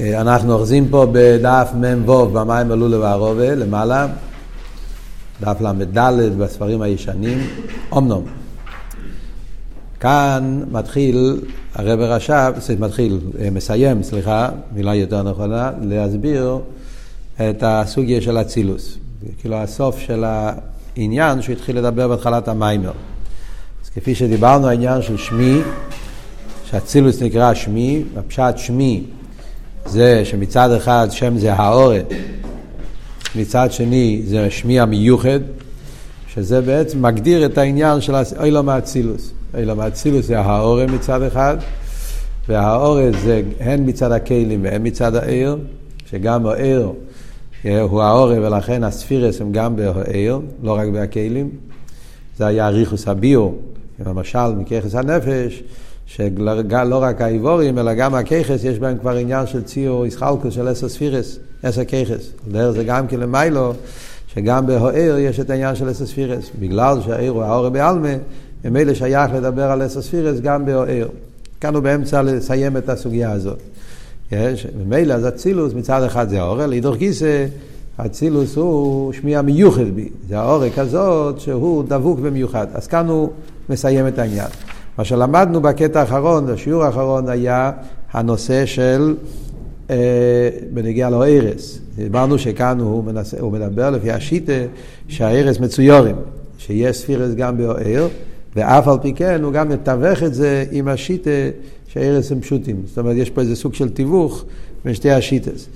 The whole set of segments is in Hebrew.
אנחנו אוחזים פה בדף מ"ו במים עלו וערובה למעלה, דף ל"ד בספרים הישנים, אומנום. כאן מתחיל הרב רש"ב, מתחיל, מסיים, סליחה, מילה יותר נכונה, להסביר את הסוגיה של אצילוס. כאילו הסוף של העניין שהוא התחיל לדבר בהתחלת המיימר. אז כפי שדיברנו, העניין של שמי, שאצילוס נקרא שמי, הפשט שמי זה שמצד אחד שם זה האורן, מצד שני זה שמי המיוחד, שזה בעצם מגדיר את העניין של אילום האצילוס. אילום האצילוס זה האורן מצד אחד, והאורן זה הן מצד הכלים והן מצד העיר, שגם העיר הוא האורן ולכן הספירס הם גם בעיר, לא רק בהכלים. זה היה ריחוס הביור, למשל מככס הנפש. שלא רק האיבורים, אלא גם הככס, יש בהם כבר עניין של ציור איסחלקוס של עשר ספירס, עשר ככס. דרך זה גם כן למיילו, שגם בהוער יש את העניין של עשר ספירס. בגלל שהעיר הוא האור בעלמה, ממילא שייך לדבר על עשר ספירס גם בהוער. כאן הוא באמצע לסיים את הסוגיה הזאת. יש, ממילא אז אצילוס מצד אחד זה האור, להידור גיסא, אצילוס הוא שמיע מיוחד בי. זה האור כזאת שהוא דבוק במיוחד. אז כאן הוא מסיים את העניין. מה שלמדנו בקטע האחרון, בשיעור האחרון, היה הנושא של אה, בנגיע לארס. דיברנו שכאן הוא, מנסה, הוא מדבר לפי השיטה שהארס מצויורים, שיש ספירס גם באר, ואף על פי כן הוא גם מתווך את זה עם השיטה שהארס הם פשוטים. זאת אומרת, יש פה איזה סוג של תיווך בין שתי השיטס.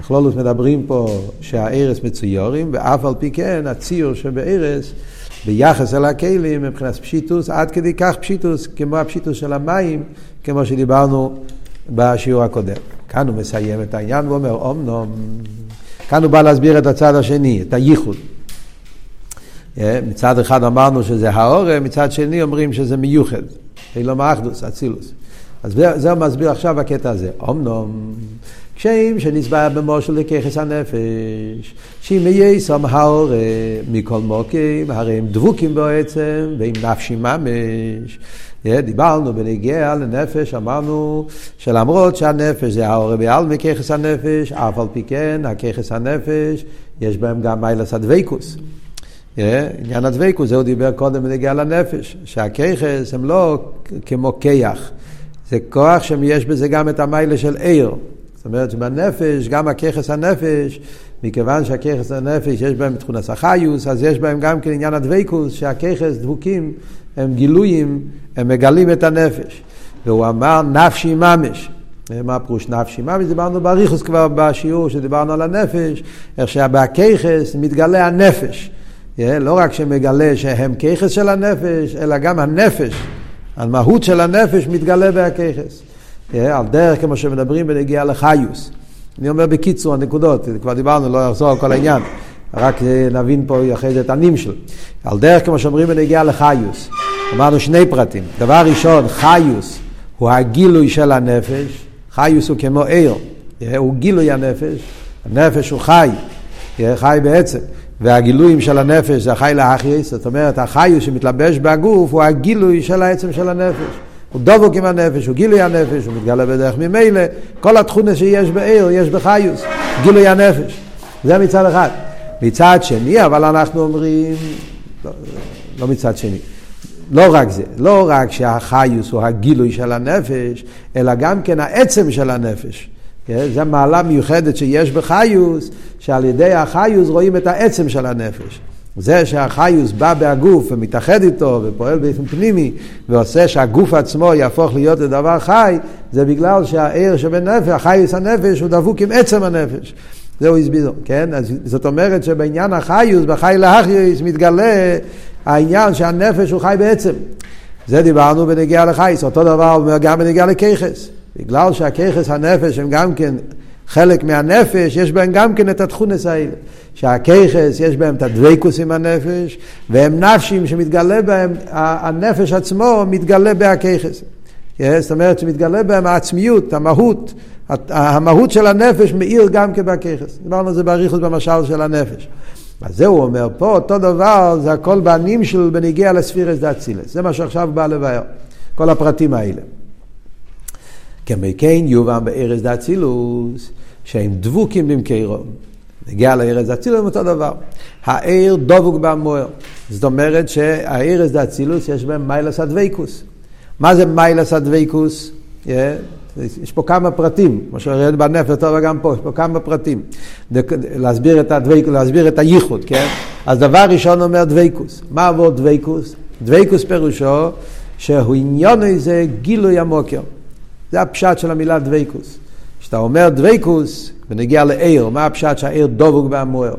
בכלולות מדברים פה שהארס מצויורים, ואף על פי כן הציור שבארס ביחס אל הכלים מבחינת פשיטוס, עד כדי כך פשיטוס כמו הפשיטוס של המים, כמו שדיברנו בשיעור הקודם. כאן הוא מסיים את העניין ואומר, אמנום, כאן הוא בא להסביר את הצד השני, את הייחוד. אה, מצד אחד אמרנו שזה האורם, מצד שני אומרים שזה מיוחד, אילום האחדוס, אצילוס. אז זה הוא מסביר עכשיו בקטע הזה. אמנום, קשיים שנסבר במושל לככס הנפש, שאם יהיה סום האורה מכל מוקים, הרי הם דבוקים בעצם, ועם נפשי ממש. דיברנו בנגיע לנפש, אמרנו שלמרות שהנפש זה האורה בעל מככס הנפש, אף על פי כן, הככס הנפש, יש בהם גם מיילס הדבקוס. עניין הדבקוס, זה הוא דיבר קודם בנגיע לנפש, שהככס הם לא כמו כיח, זה כוח שיש בזה גם את המיילה של עיר. זאת אומרת שבנפש, גם הככס הנפש, מכיוון שהככס הנפש יש בהם תכונס החיוס, אז יש בהם גם כן עניין הדבקוס, שהככס דבוקים, הם גילויים, הם מגלים את הנפש. והוא אמר נפשי ממש. מה פירוש נפשי ממש? דיברנו באריכוס כבר בשיעור שדיברנו על הנפש, איך שבככס מתגלה הנפש. לא רק שמגלה שהם ככס של הנפש, אלא גם הנפש, המהות של הנפש מתגלה בהככס. על דרך כמו שמדברים בנגיעה לחיוס. אני אומר בקיצור הנקודות, כבר דיברנו, לא אחזור על כל העניין, רק נבין פה אחרי זה את הנמשל. על דרך כמו שאומרים בנגיעה לחיוס, אמרנו שני פרטים. דבר ראשון, חיוס הוא הגילוי של הנפש, חיוס הוא כמו עיר, הוא גילוי הנפש, הנפש הוא חי, חי בעצם. והגילויים של הנפש זה החי להחייס, זאת אומרת החיוס שמתלבש בגוף הוא הגילוי של העצם של הנפש. הוא דבוק עם הנפש, הוא גילוי הנפש, הוא מתגלה בדרך ממילא, כל התכונה שיש בעיר יש בחיוס, גילוי הנפש. זה מצד אחד. מצד שני, אבל אנחנו אומרים, לא, לא מצד שני, לא רק זה, לא רק שהחיוס הוא הגילוי של הנפש, אלא גם כן העצם של הנפש. כן? זו מעלה מיוחדת שיש בחיוס, שעל ידי החיוס רואים את העצם של הנפש. זה שהחיוס בא בהגוף ומתאחד איתו ופועל באופן פנימי ועושה שהגוף עצמו יהפוך להיות לדבר חי, זה בגלל שהעיר שבנפש, החיוס הנפש הוא דבוק עם עצם הנפש. זהו הסביר, כן? אז זאת אומרת שבעניין החיוס, בחי להחיוס, מתגלה העניין שהנפש הוא חי בעצם. זה דיברנו בנגיעה לחייס, אותו דבר גם בנגיעה לככס. בגלל שהככס הנפש הם גם כן חלק מהנפש, יש בהם גם כן את התכונס האלה. שהכיכס, יש בהם את הדבקוס עם הנפש, והם נפשים שמתגלה בהם, הנפש עצמו מתגלה בהכיכס. זאת אומרת שמתגלה בהם העצמיות, המהות, המהות של הנפש מאיר גם כבכיכס. דיברנו על זה באריכות במשל של הנפש. אז זה הוא אומר פה, אותו דבר, זה הכל בנים של בניגיע לספירס דאצילס. זה מה שעכשיו בא לבאר, כל הפרטים האלה. כמי כן יובן בארז דאצילוס, שהם דבוקים במקרו. נגיע לארז דאצילוס אותו דבר. העיר דבוק במוער. זאת אומרת שהארז דאצילוס יש בהם מיילס הדבקוס. מה זה מיילס? Yeah. יש פה כמה פרטים, כמו שראינו בנפש טוב וגם פה, יש פה כמה פרטים. להסביר את, הדוויק, להסביר את הייחוד, כן? אז דבר ראשון אומר דוויקוס. מה עבור דוויקוס? דוויקוס פירושו שהוא עניון איזה גילוי המוקר. זה הפשט של המילה דוויקוס. כשאתה אומר דוויקוס, ונגיע לעיר, מה הפשט שהעיר דבוק בהמוער?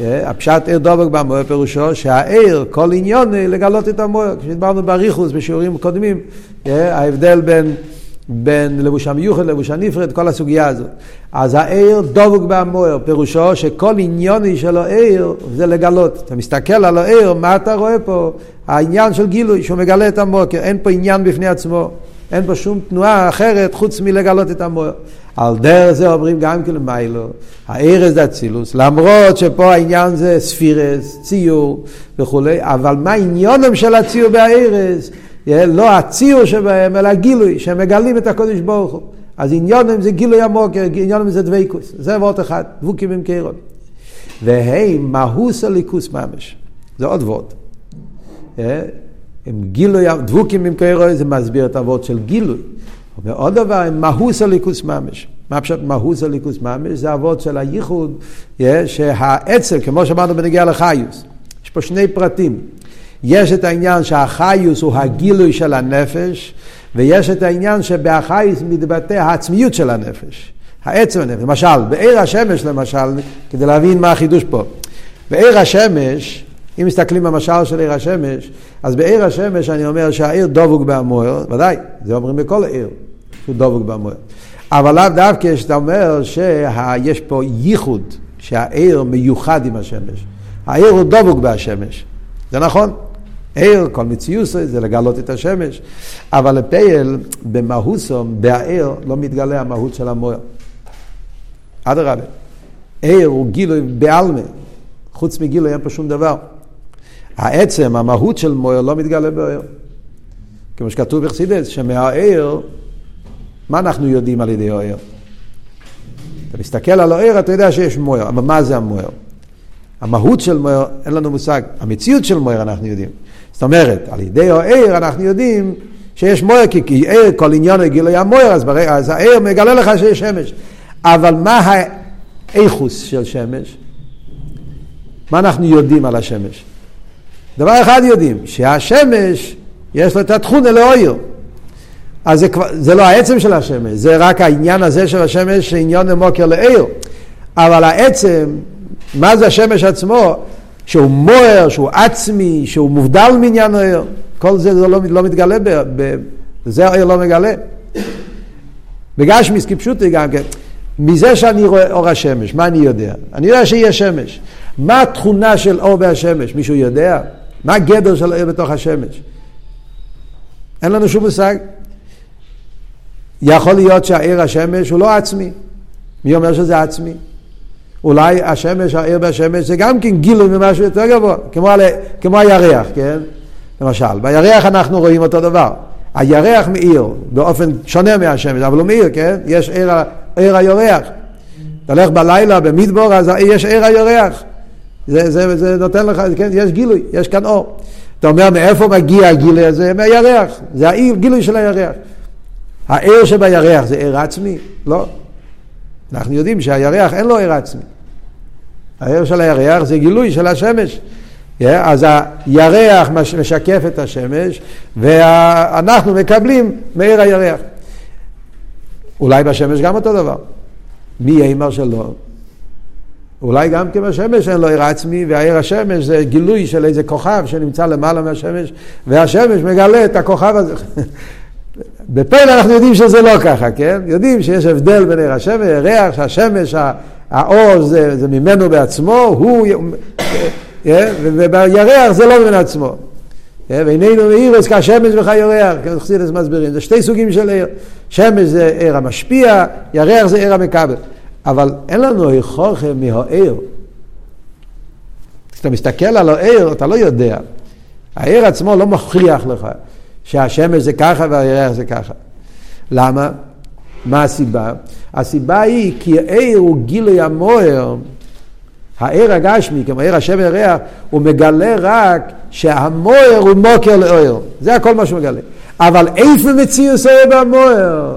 הפשט עיר דבוק במוער פירושו שהעיר, כל עניון לגלות את המוער. כשדיברנו באריכוס בשיעורים קודמים, ההבדל בין בין לבוש המיוחד, לבוש הנפרד, כל הסוגיה הזאת. אז העיר דבוק בהמוער, פירושו שכל עניוני של העיר זה לגלות. אתה מסתכל על העיר, מה אתה רואה פה? העניין של גילוי, שהוא מגלה את המוקר, אין פה עניין בפני עצמו. אין פה שום תנועה אחרת חוץ מלגלות את המוער. על דרך זה אומרים גם כן למיילו, הארז אצילוס, למרות שפה העניין זה ספירס, ציור וכולי, אבל מה העניונם של הציור בארז? לא הציור שבהם, אלא הגילוי, שהם מגלים את הקודש ברוך הוא. אז עניונם זה גילוי עמוק, עניונם זה דבקוס. זה וורט אחד, דבוקים עם קיירון. והם מהוס הליכוס ממש. זה עוד וורט. הם גילוי, דבוקים עם קיירון זה מסביר את הוורט של גילוי. ועוד דבר, הם מהוס הליכוס ממש. מה פשוט מהוס הליכוס ממש? זה אבות של הייחוד, שהאצל, כמו שאמרנו בנגיעה לחיוס, יש פה שני פרטים. יש את העניין שהחיוס הוא הגילוי של הנפש, ויש את העניין שבהחיוס מתבטא העצמיות של הנפש. העצם הנפש. למשל, בעיר השמש למשל, כדי להבין מה החידוש פה. בעיר השמש, אם מסתכלים במשל של עיר השמש, אז בעיר השמש אני אומר שהעיר דבוק בהמוער, ודאי, זה אומרים בכל עיר, שהוא דבוק בהמוער. אבל לאו דווקא שאתה אומר שיש פה ייחוד, שהעיר מיוחד עם השמש. העיר הוא דבוק בהשמש. זה נכון. עיר, כל מציוס זה לגלות את השמש. אבל לפייל, במהוסום, בעיר, לא מתגלה המהות של המוער. אדרבה. עיר הוא גילוי בעלמה. חוץ מגילוי אין פה שום דבר. העצם, המהות של מוער לא מתגלה בעיר. כמו שכתוב בחסידס, שמהעיר, מה אנחנו יודעים על ידי העיר? אתה מסתכל על העיר, אתה יודע שיש מוער, אבל מה זה המוער? המהות של מוער, אין לנו מושג. המציאות של מוער אנחנו יודעים. זאת אומרת, על ידי העיר אנחנו יודעים שיש מוער, כי, כי עיר, כל עניין גילוי המוער, אז, אז העיר מגלה לך שיש שמש. אבל מה האיכוס של שמש? מה אנחנו יודעים על השמש? דבר אחד יודעים, שהשמש יש לו את התכונה לאויר. אז זה, זה לא העצם של השמש, זה רק העניין הזה של השמש, שעניין מוקר לעיר. אבל העצם, מה זה השמש עצמו? שהוא מוער, שהוא עצמי, שהוא מובדל מעניין העיר. כל זה, זה לא, לא מתגלה, ב, ב, זה העיר לא מגלה. בגשמיס כפשוטי גם כן, מזה שאני רואה אור השמש, מה אני יודע? אני יודע שיש שמש. מה התכונה של אור בהשמש? מישהו יודע? מה הגדר של העיר בתוך השמש? אין לנו שום מושג. יכול להיות שהעיר השמש הוא לא עצמי. מי אומר שזה עצמי? אולי השמש, העיר בשמש, זה גם כן גילוי ממשהו יותר גבוה, כמו, על, כמו הירח, כן? למשל, בירח אנחנו רואים אותו דבר. הירח מאיר באופן שונה מהשמש, אבל הוא מאיר, כן? יש עיר, עיר הירח. אתה הולך בלילה במדבור, אז יש עיר הירח. זה, זה, זה נותן לך, כן? יש גילוי, יש כאן אור. אתה אומר, מאיפה מגיע הגילוי הזה? מהירח. זה הגילוי של הירח. העיר שבירח זה עיר עצמי? לא. אנחנו יודעים שהירח אין לו עיר עצמי. העיר של הירח זה גילוי של השמש. Yeah, אז הירח משקף את השמש, ואנחנו מקבלים מעיר הירח. אולי בשמש גם אותו דבר. מי אימר שלו? אולי גם כי בשמש אין לו עיר עצמי, והעיר השמש זה גילוי של איזה כוכב שנמצא למעלה מהשמש, והשמש מגלה את הכוכב הזה. בפלא אנחנו יודעים שזה לא ככה, כן? יודעים שיש הבדל בין עיר השמש, ריח, שהשמש, האור זה, זה ממנו בעצמו, הוא, אה, ובירח זה לא ממנו עצמו. אה, ואיננו מאירס כשמש וכירח, כן, חסידס מסבירים, זה שתי סוגים של עיר. שמש זה עיר המשפיע, ירח זה עיר המקבל. אבל אין לנו איכוכם מהעיר. כשאתה מסתכל על העיר, אתה לא יודע. העיר עצמו לא מכריח לך. שהשמש זה ככה והירח זה ככה. למה? מה הסיבה? הסיבה היא כי העיר הוא גילוי המוער, העיר הגשמי, כמו עיר השם ירח, הוא מגלה רק שהמוער הוא מוקר לאויר. זה הכל מה שהוא מגלה. אבל איפה מציאוס העיר במוער?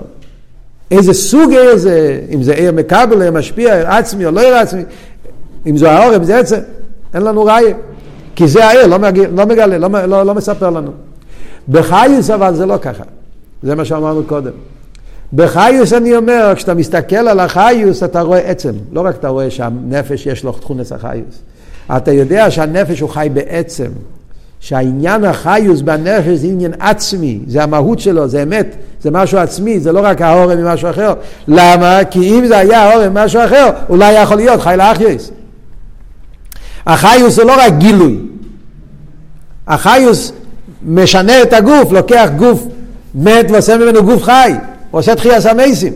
איזה סוג עיר זה? אם זה עיר מקבל, עיר משפיע, עיר עצמי או לא עיר עצמי, אם זה האור, אם זה עצם, אין לנו ראיה. כי זה העיר, לא, מגיע, לא מגלה, לא, לא, לא מספר לנו. בחיוס אבל זה לא ככה. זה מה שאמרנו קודם. בחיוס אני אומר, כשאתה מסתכל על החיוס אתה רואה עצם, לא רק אתה רואה שהנפש יש לו תכונס החיוס. אתה יודע שהנפש הוא חי בעצם, שהעניין החיוס בנפש זה עניין עצמי, זה המהות שלו, זה אמת, זה משהו עצמי, זה לא רק ההורם ממשהו אחר. למה? כי אם זה היה ההורם ממשהו אחר, אולי יכול להיות חי לאחייס. החיוס זה לא רק גילוי. החיוס משנה את הגוף, לוקח גוף מת ועושה ממנו גוף חי, עושה תחייה סמייסים.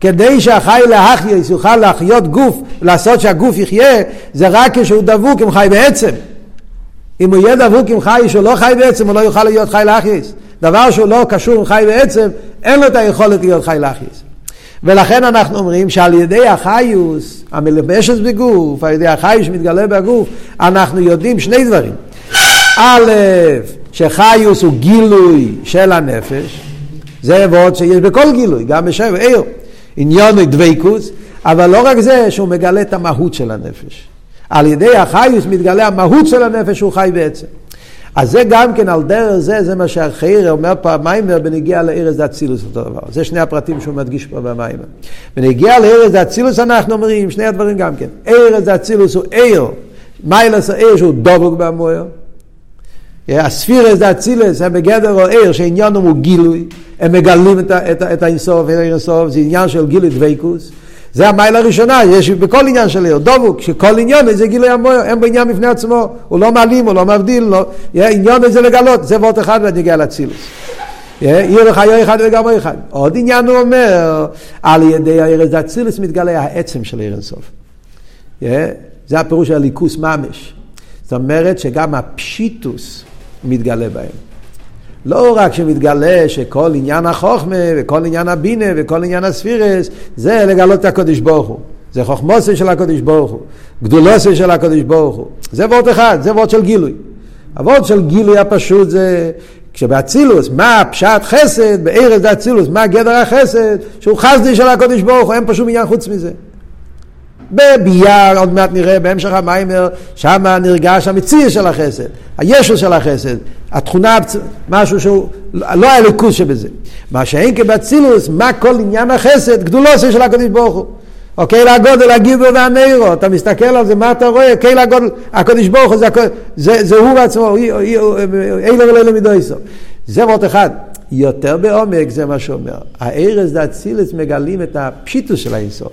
כדי שהחי להחייס יוכל להחיות גוף, לעשות שהגוף יחיה, זה רק כשהוא דבוק עם חי בעצם. אם הוא יהיה דבוק עם חי שהוא לא חי בעצם, הוא לא יוכל להיות חי להחייס. דבר שהוא לא קשור עם חי בעצם, אין לו את היכולת להיות חי להחייס. ולכן אנחנו אומרים שעל ידי החיוס, המלבשת בגוף, על ידי החיוס שמתגלה בגוף, אנחנו יודעים שני דברים. א', שחיוס הוא גילוי של הנפש, זה ועוד שיש בכל גילוי, גם בשם עיר. עניון דבייקוס, אבל לא רק זה, שהוא מגלה את המהות של הנפש. על ידי החיוס מתגלה המהות של הנפש שהוא חי בעצם. אז זה גם כן על דרך זה, זה מה שהחייר אומר פעמיימר בנגיע לארז דאצילוס אותו דבר. זה שני הפרטים שהוא מדגיש פה במיימר. בנגיע לארז דאצילוס אנחנו אומרים שני הדברים גם כן. ארז דאצילוס הוא עיר, מיילס העיר שהוא דבוק במוער. הספירס דאצילס הם בגדר או עיר שעניינם הוא גילוי, הם מגלים את, את, האינסוף, את האינסוף, זה עניין של גילוי דבייקוס. זה המיילה הראשונה, יש בכל עניין של עיר, דבוק, שכל עניין זה גילוי המוער, אין בו עניין בפני עצמו, הוא לא מעלים, הוא לא מבדיל, לא, עניין זה לגלות, זה וורט אחד ונגיע לאצילוס. יהיה לך יהיה אחד וגם אחד. עוד עניין הוא אומר, על ידי הארץ אצילוס מתגלה העצם של עיר אינסוף. זה הפירוש של הליכוס ממש. זאת אומרת שגם הפשיטוס מתגלה בהם. לא רק שמתגלה שכל עניין החוכמה וכל עניין הבינה וכל עניין הספירס זה לגלות את הקודש ברוך הוא. זה חוכמוסי של הקודש ברוך הוא, גדולוסי של הקודש ברוך הוא. זה וורט אחד, זה וורט של גילוי. הוורד של גילוי הפשוט זה כשבאצילוס, מה פשט חסד, בארץ זה אצילוס, מה גדר החסד, שהוא חסדי של הקודש ברוך הוא, אין פה שום עניין חוץ מזה. בביאר, עוד מעט נראה בהמשך המיימר, שם נרגש המציא של החסד, הישו של החסד, התכונה, משהו שהוא לא הליכוז שבזה. מה שאין כבאצילוס, מה כל עניין החסד, גדולוסי של הקודש ברוך הוא. או קהיל הגודל הגיבו והנרו, אתה מסתכל על זה, מה אתה רואה? קהיל הגודל, הקודש ברוך הוא, זה, זה, זה הוא בעצמו, אילו ולאילו מדויסו. זה עוד אחד. יותר בעומק זה מה שאומר. הארז דאצילס מגלים את הפשיטוס של האינסוף.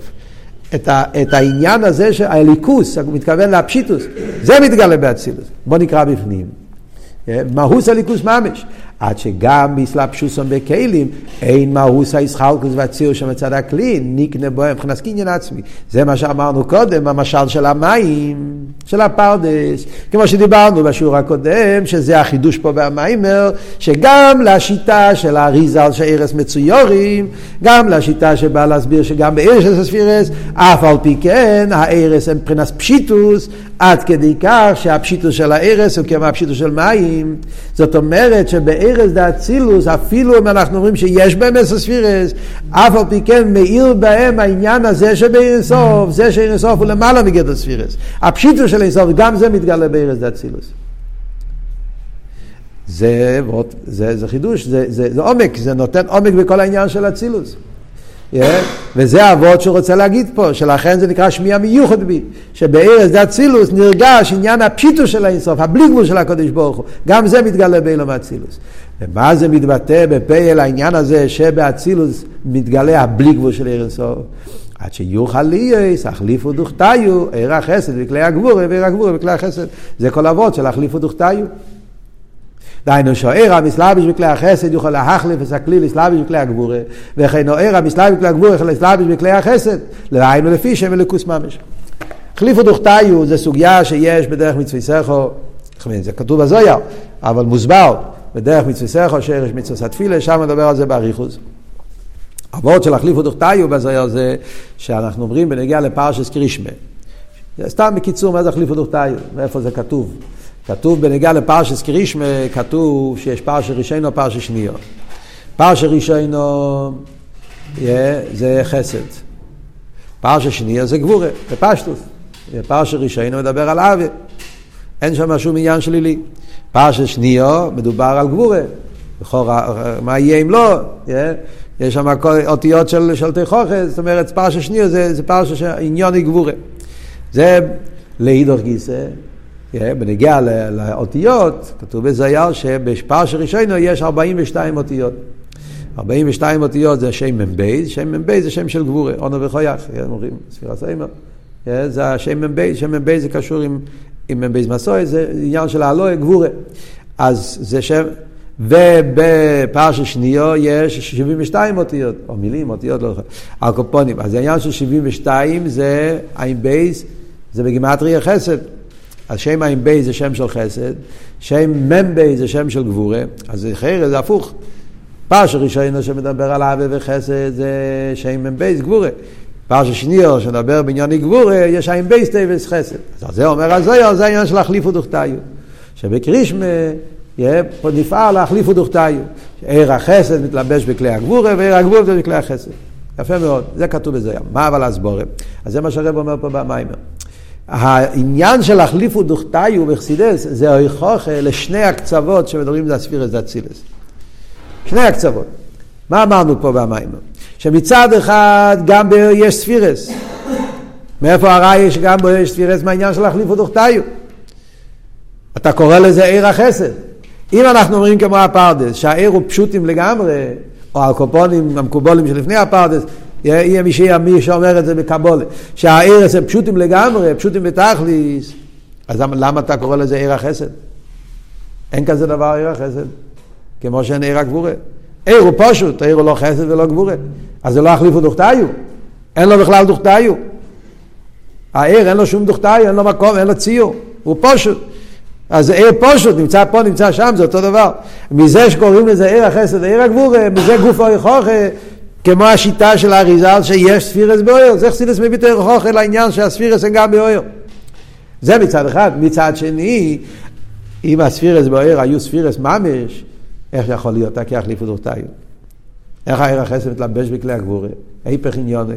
את, ה, את העניין הזה, הליכוס, הוא מתכוון לפשיטוס, זה מתגלה באצילוס. בוא נקרא בפנים. מהוס הליכוס ממש. עד שגם בסלפשוסון בכלים אין מהוס הישחלקוס והציר שמצד הכלי נקנה בו מבחינת קניין עצמי. זה מה שאמרנו קודם, המשל של המים, של הפרדס. כמו שדיברנו בשיעור הקודם, שזה החידוש פה במיימר, שגם לשיטה של האריזה של ארס מצויורים, גם לשיטה שבאה להסביר שגם בארס של הספירס, אף על פי כן, הארס הם מבחינת פשיטוס, עד כדי כך שהפשיטוס של הארס הוא כמו הפשיטוס של מים. זאת אומרת שבארס דאצילוס, אפילו אם אנחנו אומרים שיש בהם עשר ספירס, אף על פי כן מאיר בהם העניין הזה שבאינסוף, זה שאינסוף הוא למעלה מגדר ספירס. הפשיטוס של אינסוף, גם זה מתגלה בארס דאצילוס. זה, זה, זה חידוש, זה, זה, זה עומק, זה נותן עומק בכל העניין של אצילוס. Yeah, וזה אבות שהוא רוצה להגיד פה, שלכן זה נקרא שמיע מיוחד בי, שבארץ דה אצילוס נרגש עניין הפשיטוס של האינסוף, הבלי גבול של הקודש ברוך הוא, גם זה מתגלה באילום האצילוס. ומה זה מתבטא בפייל העניין הזה שבאצילוס מתגלה הבלי גבול של אינסוף? עד שיוכל ליאס, החליפו דוכתיו, עיר החסד וכלי הגבור, ועיר הגבור וכלי החסד. זה כל אבות של החליפו דוכתיו. דהיינו שאיר המסלביש בכלי החסד יוכל להחליף את הכלי לסלביש בכלי הגבורה, וכן אויר המסלביש בכלי הגבורה יכול לסלביש בכלי החסד, דהיינו לפי שם אלוקוס ממש. החליפו דוכתיו זה סוגיה שיש בדרך מצווי סכו, זה כתוב בזויר, אבל מוסבר בדרך מצווי סכו, שרש מצווה התפילה, שם מדבר על זה באריכוס. הוורד של החליפו דוכתיו בזויר זה שאנחנו אומרים בנגיע לפרשס קרישמה. סתם בקיצור, מה זה החליפו דוכתיו? מאיפה זה כתוב? כתוב בנגיע לפרשס קרישמה, כתוב שיש פרשס ראשינו ופרשס שניו. פרשס ראשינו זה חסד. פרשס שניו זה גבורה, זה פשטוס. פרשס ראשינו מדבר על עוול. אין שם שום עניין שלילי. פרשס שניו מדובר על גבורה. לכאורה, מה יהיה אם לא? יש שם אותיות של, של תכוכת, זאת אומרת, פרשס שניו זה, זה פרשס שעניון היא גבורה. זה להידור גיסא, בנגיע לאותיות, כתוב בזייר שבפרשס ראשינו יש 42 אותיות. 42 אותיות זה שם מ"ב, שם מ"ב זה שם של גבורה, אונו וחויך, אומרים ספירה סיימר. זה השם מ"ב, שם מ"ב זה קשור עם, מ"ב מסוי, זה עניין של הלוי גבורה. אז זה שם, ובפרשת שניו יש 72 אותיות, או מילים, אותיות, לא זוכר, הקופונים. אז העניין של 72 זה בייס, זה בגימטריה חסד. אז שם עין בייס זה שם של חסד, שם מ"ם בייס זה שם של גבורה, אז אחרת זה הפוך. פרשת ראשונה שמדבר על אהבה וחסד זה שם מ"ם בייס גבורה. פרשת שניו שמדבר בענייני גבורה, יש עין בייס טייבס חסד. אז זה אומר על זה, זה העניין של החליפו דוכתיו. שבקרישמה פה נפעל להחליפו דוכתיו. עיר החסד מתלבש בכלי הגבורה ועיר הגבורה מתלבש בכלי החסד. יפה מאוד, זה כתוב בזה. מה אבל הסבורם? אז זה מה שהרב אומר פה במיימר. העניין של החליפו דוכתיו בחסידס זה הוכחה לשני הקצוות שמדברים על הספירס דאצילס. שני הקצוות. מה אמרנו פה במיימר? שמצד אחד גם באר יש ספירס. מאיפה הראי שגם באר יש ספירס מהעניין של החליפו דוכתיו? אתה קורא לזה עיר החסד. אם אנחנו אומרים כמו הפרדס, שהעיר הוא פשוטים לגמרי, או הקופונים המקובולים שלפני הפרדס, יהיה מי מי שאומר את זה בקבולה, שהעיר זה פשוטים לגמרי, פשוטים בתכליס, אז למה אתה קורא לזה עיר החסד? אין כזה דבר עיר החסד, כמו שאין עיר הגבורה. עיר הוא פשוט, עיר הוא לא חסד ולא גבורה. אז זה לא יחליפו דוכתיו, אין לו בכלל דוכתיו. העיר אין לו שום דוכתיו, אין לו מקום, אין לו ציור, הוא פשוט. אז עיר פושט, נמצא פה, נמצא שם, זה אותו דבר. מזה שקוראים לזה עיר החסד ועיר הגבורה, מזה גוף אוי חוכה, כמו השיטה של האריזל שיש ספירס באויר, זה חסידס מביא את חוכה לעניין שהספירס הם גם באויר. זה מצד אחד. מצד שני, אם הספירס באויר היו ספירס ממש, איך יכול להיות כי יחליפו דורתיו? איך העיר החסד מתלבש בכלי הגבורה? היפך עניוני.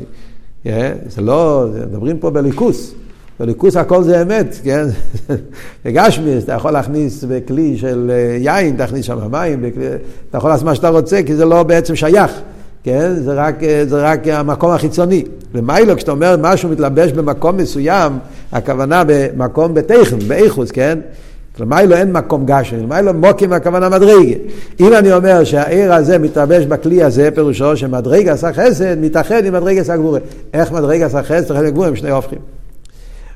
זה לא, מדברים פה בליכוס. בליכוס הכל זה אמת, כן? בגשמיס, אתה יכול להכניס בכלי של אה, יין, תכניס שם מים, בכלי, אתה יכול לעשות מה שאתה רוצה, כי זה לא בעצם שייך, כן? זה רק, אה, זה רק המקום החיצוני. למיילו, כשאתה אומר משהו מתלבש במקום מסוים, הכוונה במקום בתכן, באיכוס, כן? למיילו אין מקום גשמי, למיילו מוקים הכוונה מדרגה. אם אני אומר שהעיר הזה מתלבש בכלי הזה, פירושו שמדרגה עשה חסד, מתאחד עם מדרגה עשה גבורה. איך מדרגה עשה חסד, עם גבורה, הם שני הופכים.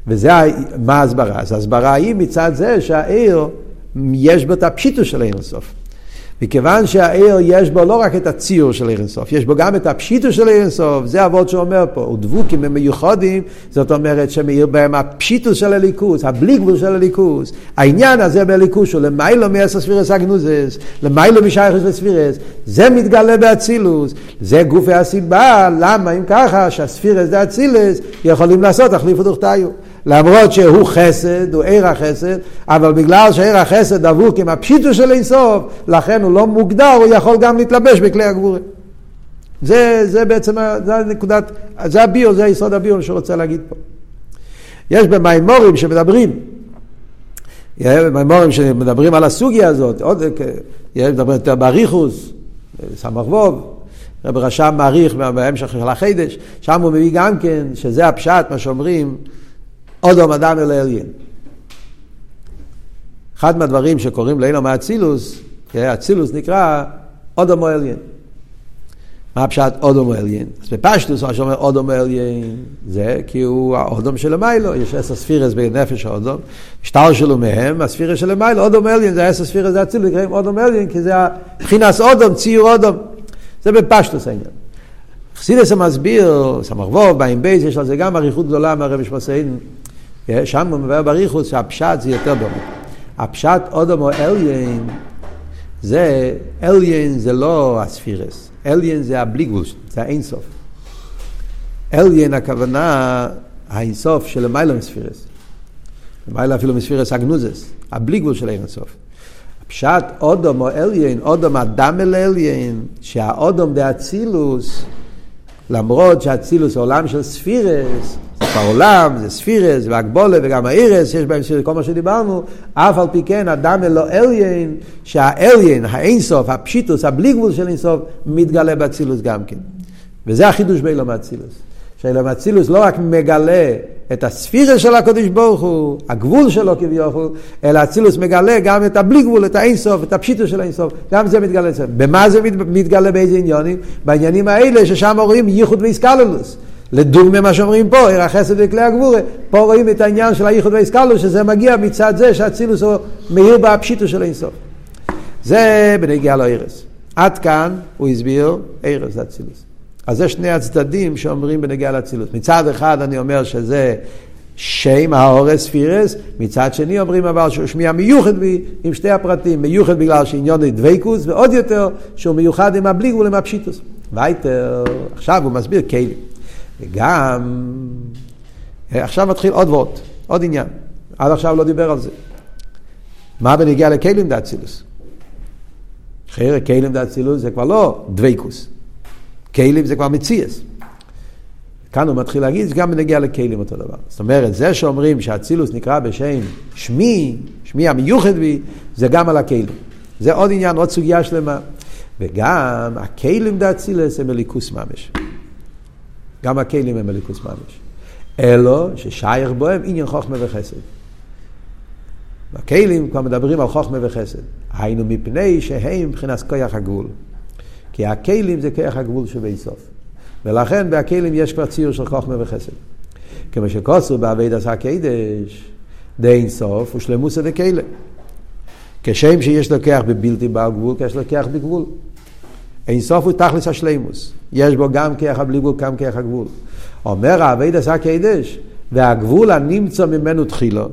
וזה, מה ההסברה? אז ההסברה היא מצד זה שהעיר, יש בו את הפשיטוס של עיר אינסוף. מכיוון שהעיר יש בו לא רק את הציור של עיר אינסוף, יש בו גם את הפשיטוס של עיר אינסוף, זה אבות שאומר פה, ודבוקים הם מיוחדים, זאת אומרת שמאיר בהם הפשיטוס של הליכוס, הבלי גבול של הליכוס. העניין הזה בליכוס הוא למיילו מעשר ספירס אגנוזס, למיילו משייכוס וספירס, זה מתגלה באצילוס, זה גופי הסיבה, למה אם ככה שהספירס דה אצילס יכולים לעשות תחליפו דוכתיו. למרות שהוא חסד, הוא עיר החסד, אבל בגלל שעיר החסד דבוק עם הפשיטו של אינסוף, לכן הוא לא מוגדר, הוא יכול גם להתלבש בכלי הגבורים. זה, זה בעצם, זה הנקודת, זה הביור, זה היסוד הביור שרוצה להגיד פה. יש במימורים שמדברים, במימורים שמדברים על הסוגיה הזאת, עוד, מדברים יותר באריכוס, סמ"ך ווב, רב רשם מעריך בהמשך של החידש, שם הוא מביא גם כן, שזה הפשט, מה שאומרים, אודום אדם אל העליין. אחד מהדברים שקוראים לאילו מאצילוס, אצילוס נקרא אודום העליין. מה הפשט אודום העליין? אז בפשטוס מה שאומר אודום העליין זה כי הוא האודום של המיילו, יש עשר ספירס בנפש האודום, שטר שלו מהם, הספירס של המיילו, אודום העליין זה עשר ספירס זה אצילוס, נקראים אודום העליין כי זה מבחינת אודום, ציור אודום. זה בפשטוס העניין. חסידס המסביר, סמ"ך ווב, בעין בייס, יש על זה גם אריכות גדולה מהרבי שמוסיין, שם הוא מבאר בריחוס שהפשט זה יותר דומה. הפשט אודום או אליין, זה, אליין זה לא הספירס. אליין זה הבלי גבול, זה האינסוף. אליין הכוונה האינסוף של למעלה מספירס. למעלה אפילו מספירס הגנוזס, הבלי גבול של אינסוף. פשט אודום או אליין, אודום אדם אל אליין, שהאודום דאצילוס, למרות שאצילוס הוא עולם של ספירס, זה כבר עולם, זה ספירס, והגבולה וגם האירס, יש בהם ספירס, כל מה שדיברנו, אף על פי כן אדם אלו אליין, שהאליין, האינסוף, הפשיטוס, הבלי גבול של אינסוף, מתגלה באצילוס גם כן. וזה החידוש באילום האצילוס. שאילום האצילוס לא רק מגלה את הספירה של הקדוש ברוך הוא, הגבול שלו כביכול, אלא אצילוס מגלה גם את הבלי גבול, את האינסוף, את הפשיטוס של האינסוף, גם זה מתגלה אצלנו. במה זה מתגלה באיזה עניונים? בעניינים האלה ששם רואים ייחוד ואיסקלולוס. לדוגמה מה שאומרים פה, עיר החסד וכלי הגבורה, פה רואים את העניין של הייחוד והאיסקלולוס, שזה מגיע מצד זה שהאצילוס הוא מאיר בפשיטוס של האינסוף. זה בנגיעה לאירס. עד כאן הוא הסביר אירס אצילוס. אז זה שני הצדדים שאומרים בנגיעה לאצילות. מצד אחד אני אומר שזה שם האורס פירס, מצד שני אומרים אבל שהוא שמיע מיוחד בי עם שתי הפרטים, מיוחד בגלל שעניון דבקוס, ועוד יותר שהוא מיוחד עם הבלי גבול עם הפשיטוס. וייטר, עכשיו הוא מסביר כלים. וגם, עכשיו מתחיל עוד ועוד, עוד עניין. עד עכשיו לא דיבר על זה. מה בנגיעה לכלים דאצילוס? אחרי כלים דאצילוס זה כבר לא דבקוס. כלים זה כבר מציאס. כאן הוא מתחיל להגיד, גם בנגיע לכלים אותו דבר. זאת אומרת, זה שאומרים שהאצילוס נקרא בשם שמי, שמי המיוחד בי, זה גם על הכלים. זה עוד עניין, עוד סוגיה שלמה. וגם הכלים דאצילס הם מליכוס ממש. גם הכלים הם מליכוס ממש. אלו ששייך בוהם עניין חוכמה וחסד. בכלים כבר מדברים על חוכמה וחסד. היינו מפני שהם מבחינת כוח הגבול. כי הכלים זה כרך הגבול שבאיסוף. ולכן בהכלים יש כבר ציור של חוכמה וחסד. כמו שקוסו בעביד עשה קידש, די אינסוף ושלמוסא דקלה. כשם שיש לו כרך בבלתי בעל גבול, כשיש לו כרך בגבול. אינסוף הוא תכלס השלימוס. יש בו גם כרך הבלי גבול, גם כרך הגבול. אומר העביד עשה קידש, והגבול הנמצא ממנו תחילו,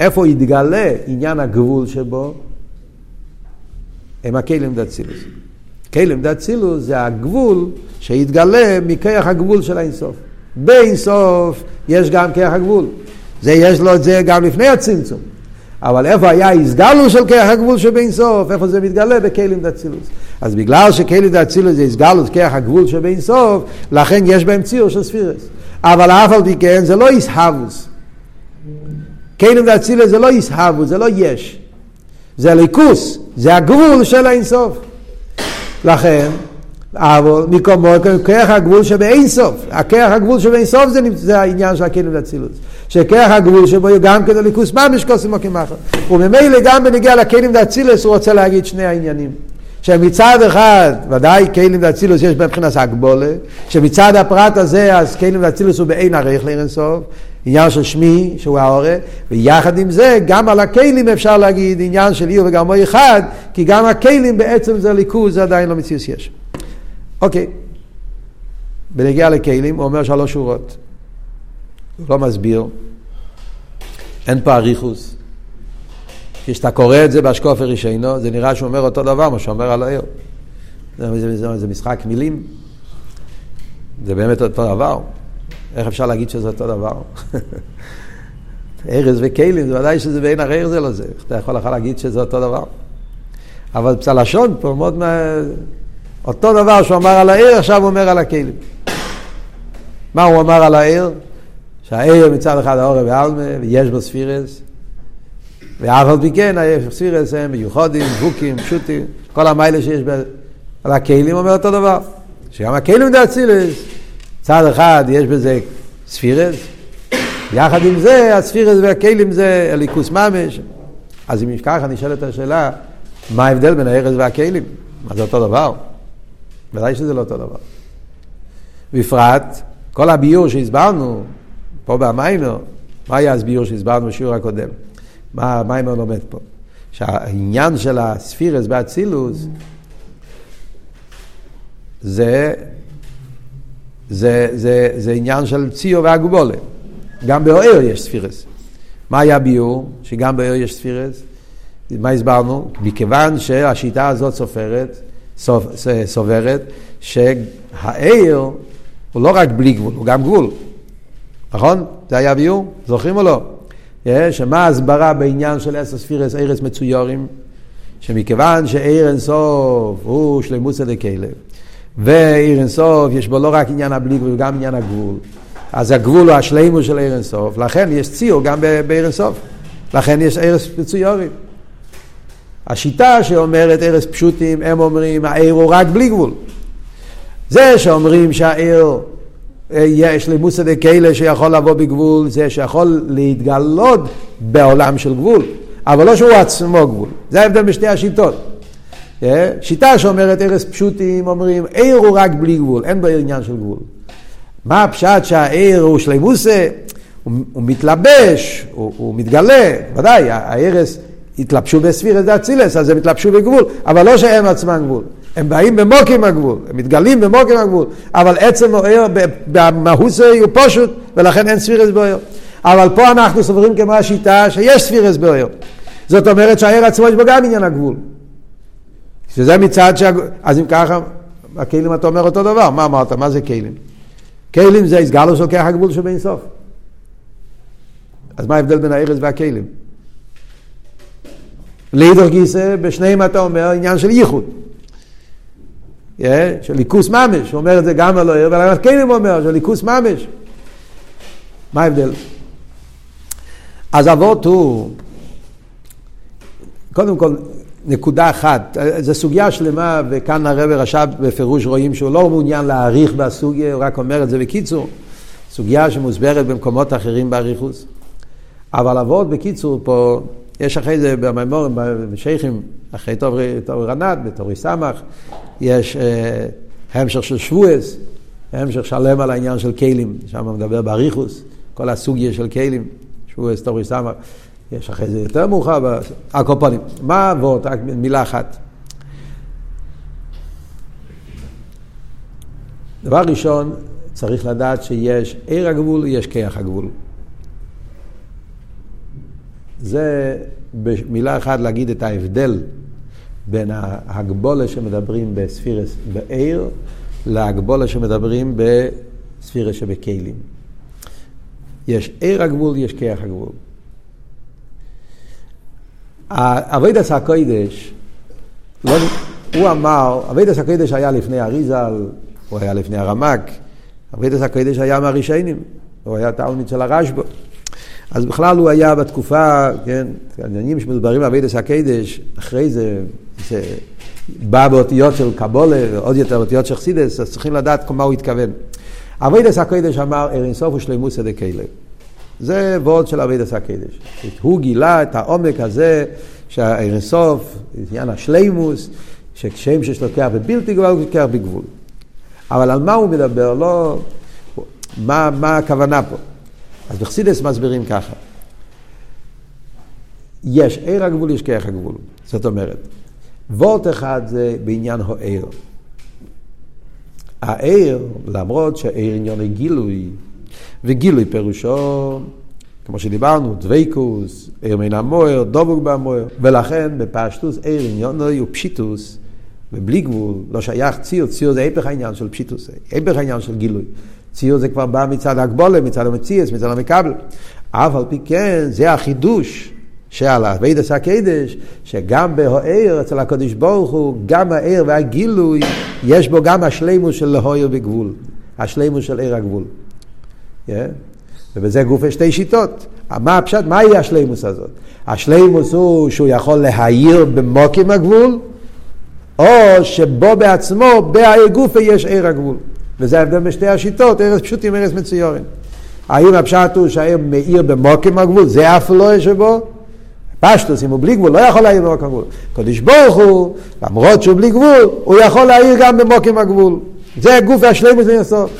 איפה יתגלה עניין הגבול שבו? הם הכלים דצילוס. כלם דאצילוס זה הגבול שהתגלה מכיח הגבול של האינסוף. באינסוף יש גם כיח הגבול. זה יש לו את זה גם לפני הצמצום. אבל איפה היה הסגלו של כיח הגבול שבאינסוף? איפה זה מתגלה? בכלים דאצילוס. אז בגלל שכלים דאצילוס זה הסגלו כיח הגבול שבאינסוף, לכן יש בהם ציור של ספירס. אבל אף על פי כן זה לא איסהבוס. כלים דאצילוס זה לא איסהבוס, זה לא יש. זה ליכוס, זה הגבול של האינסוף. לכן, אבל מקומו כרך הגבול שבאין סוף. הכרך הגבול שבאין סוף זה, זה העניין של הכלים לאצילות. שכרך הגבול שבו גם כדי ליכוס ממש כוסם וכמחר. וממילא גם בנגיע לכלים לאצילוס הוא רוצה להגיד שני העניינים. שמצד אחד, ודאי כלים ואצילוס יש מבחינת הגבולה, שמצד הפרט הזה, אז כלים ואצילוס הוא באין ערך לאינסוף, עניין של שמי, שהוא ההורה, ויחד עם זה, גם על הכלים אפשר להגיד עניין של עיר וגרמו אחד, כי גם הכלים בעצם זה ליכוז, זה עדיין לא מציאוס יש. אוקיי, בנגיע לכלים, הוא אומר שלוש שורות. הוא לא מסביר, אין פה אריכוס. כשאתה קורא את זה באשקופר רישינו, זה נראה שהוא אומר אותו דבר, מה שאומר על העיר. זה, זה, זה, זה משחק מילים, זה באמת אותו דבר. איך אפשר להגיד שזה אותו דבר? ארז וכלים, זה ודאי שזה בין הרער זה לזה. אתה יכול לך להגיד שזה אותו דבר. אבל בצלשון פה מאוד... מה... אותו דבר שהוא אמר על העיר, עכשיו הוא אומר על הכלים. מה הוא אמר על העיר? שהעיר מצד אחד האורם ועלמה, ויש בו ספירס, ואף על פי כן, הספירס הם מיוחדים, דבוקים, פשוטים, כל המיילה שיש ב... על הכלים אומר אותו דבר. שגם הכלים דה אצילס, צד אחד יש בזה ספירס, יחד עם זה, הספירס והכלים זה אליקוס ממש. אז אם ככה נשאלת השאלה, מה ההבדל בין הארז והכלים? מה זה אותו דבר? ודאי שזה לא אותו דבר. בפרט, כל הביור שהסברנו, פה במיימר, מה היה הביור שהסברנו בשיעור הקודם? מה המיימר לומד פה? שהעניין של הספירס באצילוס זה, זה, זה, זה עניין של ציור והגבולה. גם באוהר יש ספירס. מה היה ביור? שגם באוהר יש ספירס? מה הסברנו? מכיוון שהשיטה הזאת סופרת, סופרת, שהעיר הוא לא רק בלי גבול, הוא גם גבול. נכון? זה היה ביור? זוכרים או לא? אה, שמה ההסברה בעניין של עשר ספירס ארץ מצויורים? שמכיוון שעיר אינסוף הוא שלמוסא דקלב, ועיר אינסוף יש בו לא רק עניין הבלי גבול, גם עניין הגבול. אז הגבול הוא השלימוס של עיר אינסוף, לכן יש ציור גם בעיר אינסוף. לכן יש ארץ מצויורים. השיטה שאומרת ארץ פשוטים, הם אומרים העיר הוא רק בלי גבול. זה שאומרים שהעיר אה, יש לימוסא דקיילה שיכול לבוא בגבול, זה שיכול להתגלות בעולם של גבול, אבל לא שהוא עצמו גבול. זה ההבדל בשתי השיטות. אה, שיטה שאומרת ארץ פשוטים, אומרים עיר הוא רק בלי גבול, אין בו עניין של גבול. מה הפשט שהעיר הוא שלימוסא? הוא, הוא מתלבש, הוא, הוא מתגלה, ודאי, הארץ התלבשו בספירס דאצילס, אז הם התלבשו בגבול, אבל לא שהם עצמם גבול. הם באים במוקים הגבול, הם מתגלים במוקים הגבול, אבל עצם האור במהות הוא פשוט, ולכן אין ספירס באור. אבל פה אנחנו סוברים כמו השיטה שיש ספירס באור. זאת אומרת שהעיר עצמו יש בו גם עניין הגבול. שזה מצד ש... אז אם ככה, הכלים אתה אומר אותו דבר, מה אמרת? מה זה כלים? כלים זה הסגלו של כוח הגבול שבין סוף. אז מה ההבדל בין הארץ והכלים? לידור גיסא, בשניהם אתה אומר עניין של ייחוד. Yeah, של ליכוס ממש, הוא אומר את זה גם על העיר, אבל הכלים אומר, של ליכוס ממש. מה ההבדל? אז אבות הוא, קודם כל, נקודה אחת, זו סוגיה שלמה, וכאן הרב רש"ב בפירוש רואים שהוא לא מעוניין להאריך בסוגיה, הוא רק אומר את זה בקיצור. סוגיה שמוסברת במקומות אחרים באריכוס. אבל אבות בקיצור פה, יש אחרי זה במימורים, בשייחים, אחרי תור רנת, בתורי סמך, יש אה, המשך של שבועס, המשך שלם על העניין של כלים, שם מדבר באריכוס, כל הסוגיה של כלים, שבועס, תורי סמך, יש אחרי זה יותר מאוחר, הקופונים. מה אבות? רק מילה אחת. דבר ראשון, צריך לדעת שיש עיר הגבול, יש כיח הגבול. זה במילה אחת להגיד את ההבדל בין ההגבולה שמדברים בספירס בעיר להגבולה שמדברים בספירס שבכלים. יש עיר הגבול, יש כיח הגבול. אבידס הקוידש, לא, הוא אמר, אבידס הקוידש היה לפני אריזל, הוא היה לפני הרמק, אבידס הקוידש היה מהרישיינים, הוא היה תלמיד של הרשב"א. אז בכלל הוא היה בתקופה, כן, העניינים שמדוברים על אבידס הקדש, אחרי זה, זה בא באותיות של קבולה, ועוד יותר באותיות של חסידס, אז צריכים לדעת מה הוא התכוון. אבידס הקדש אמר, ארין סוף ושלימוס דקיילה. זה וורד של אבידס הקדש. הוא גילה את העומק הזה, שהארין סוף, עניין השלימוס, לו כוח בבלתי גבול, הוא כוח בגבול. אבל על מה הוא מדבר? לא... מה, מה הכוונה פה? אז בחסידס מסבירים ככה. יש עיר הגבול, יש כיח הגבול. זאת אומרת, וורט אחד זה בעניין העיר. העיר, למרות שהעיר עניין גילוי, וגילוי פירושו, כמו שדיברנו, דבייקוס, עיר מן המוער, דבוק במוער, ולכן בפשטוס עיר עניין הוא פשיטוס, ובלי גבול, לא שייך ציר, ציר זה היפך העניין של פשיטוס, היפך העניין של גילוי. ציור זה כבר בא מצד הגבולה, מצד המציאס, מצד המקבל. אף על פי כן, זה החידוש שעל אבידס הקדש, שגם בהוער אצל הקדוש ברוך הוא, גם הער והגילוי, יש בו גם השלימוס של להוער בגבול, השלימוס של ער הגבול. Yeah. ובזה גוף שתי שיטות. מה הפשט? מהי השלימוס הזאת? השלימוס הוא שהוא יכול להעיר במוקים הגבול, או שבו בעצמו, בהעיר גופה יש ער הגבול. וזה ההבדל בשתי השיטות, ארץ פשוטים, ארץ מצויורים. האם הפשט הוא שהעיר מאיר במוקים הגבול, זה אף לא יש בו? פשטוס, אם הוא בלי גבול, לא יכול להעיר במוקים הגבול. קדוש ברוך הוא, למרות שהוא בלי גבול, הוא יכול להעיר גם במוקים הגבול. זה גוף השלימוס מהסוף.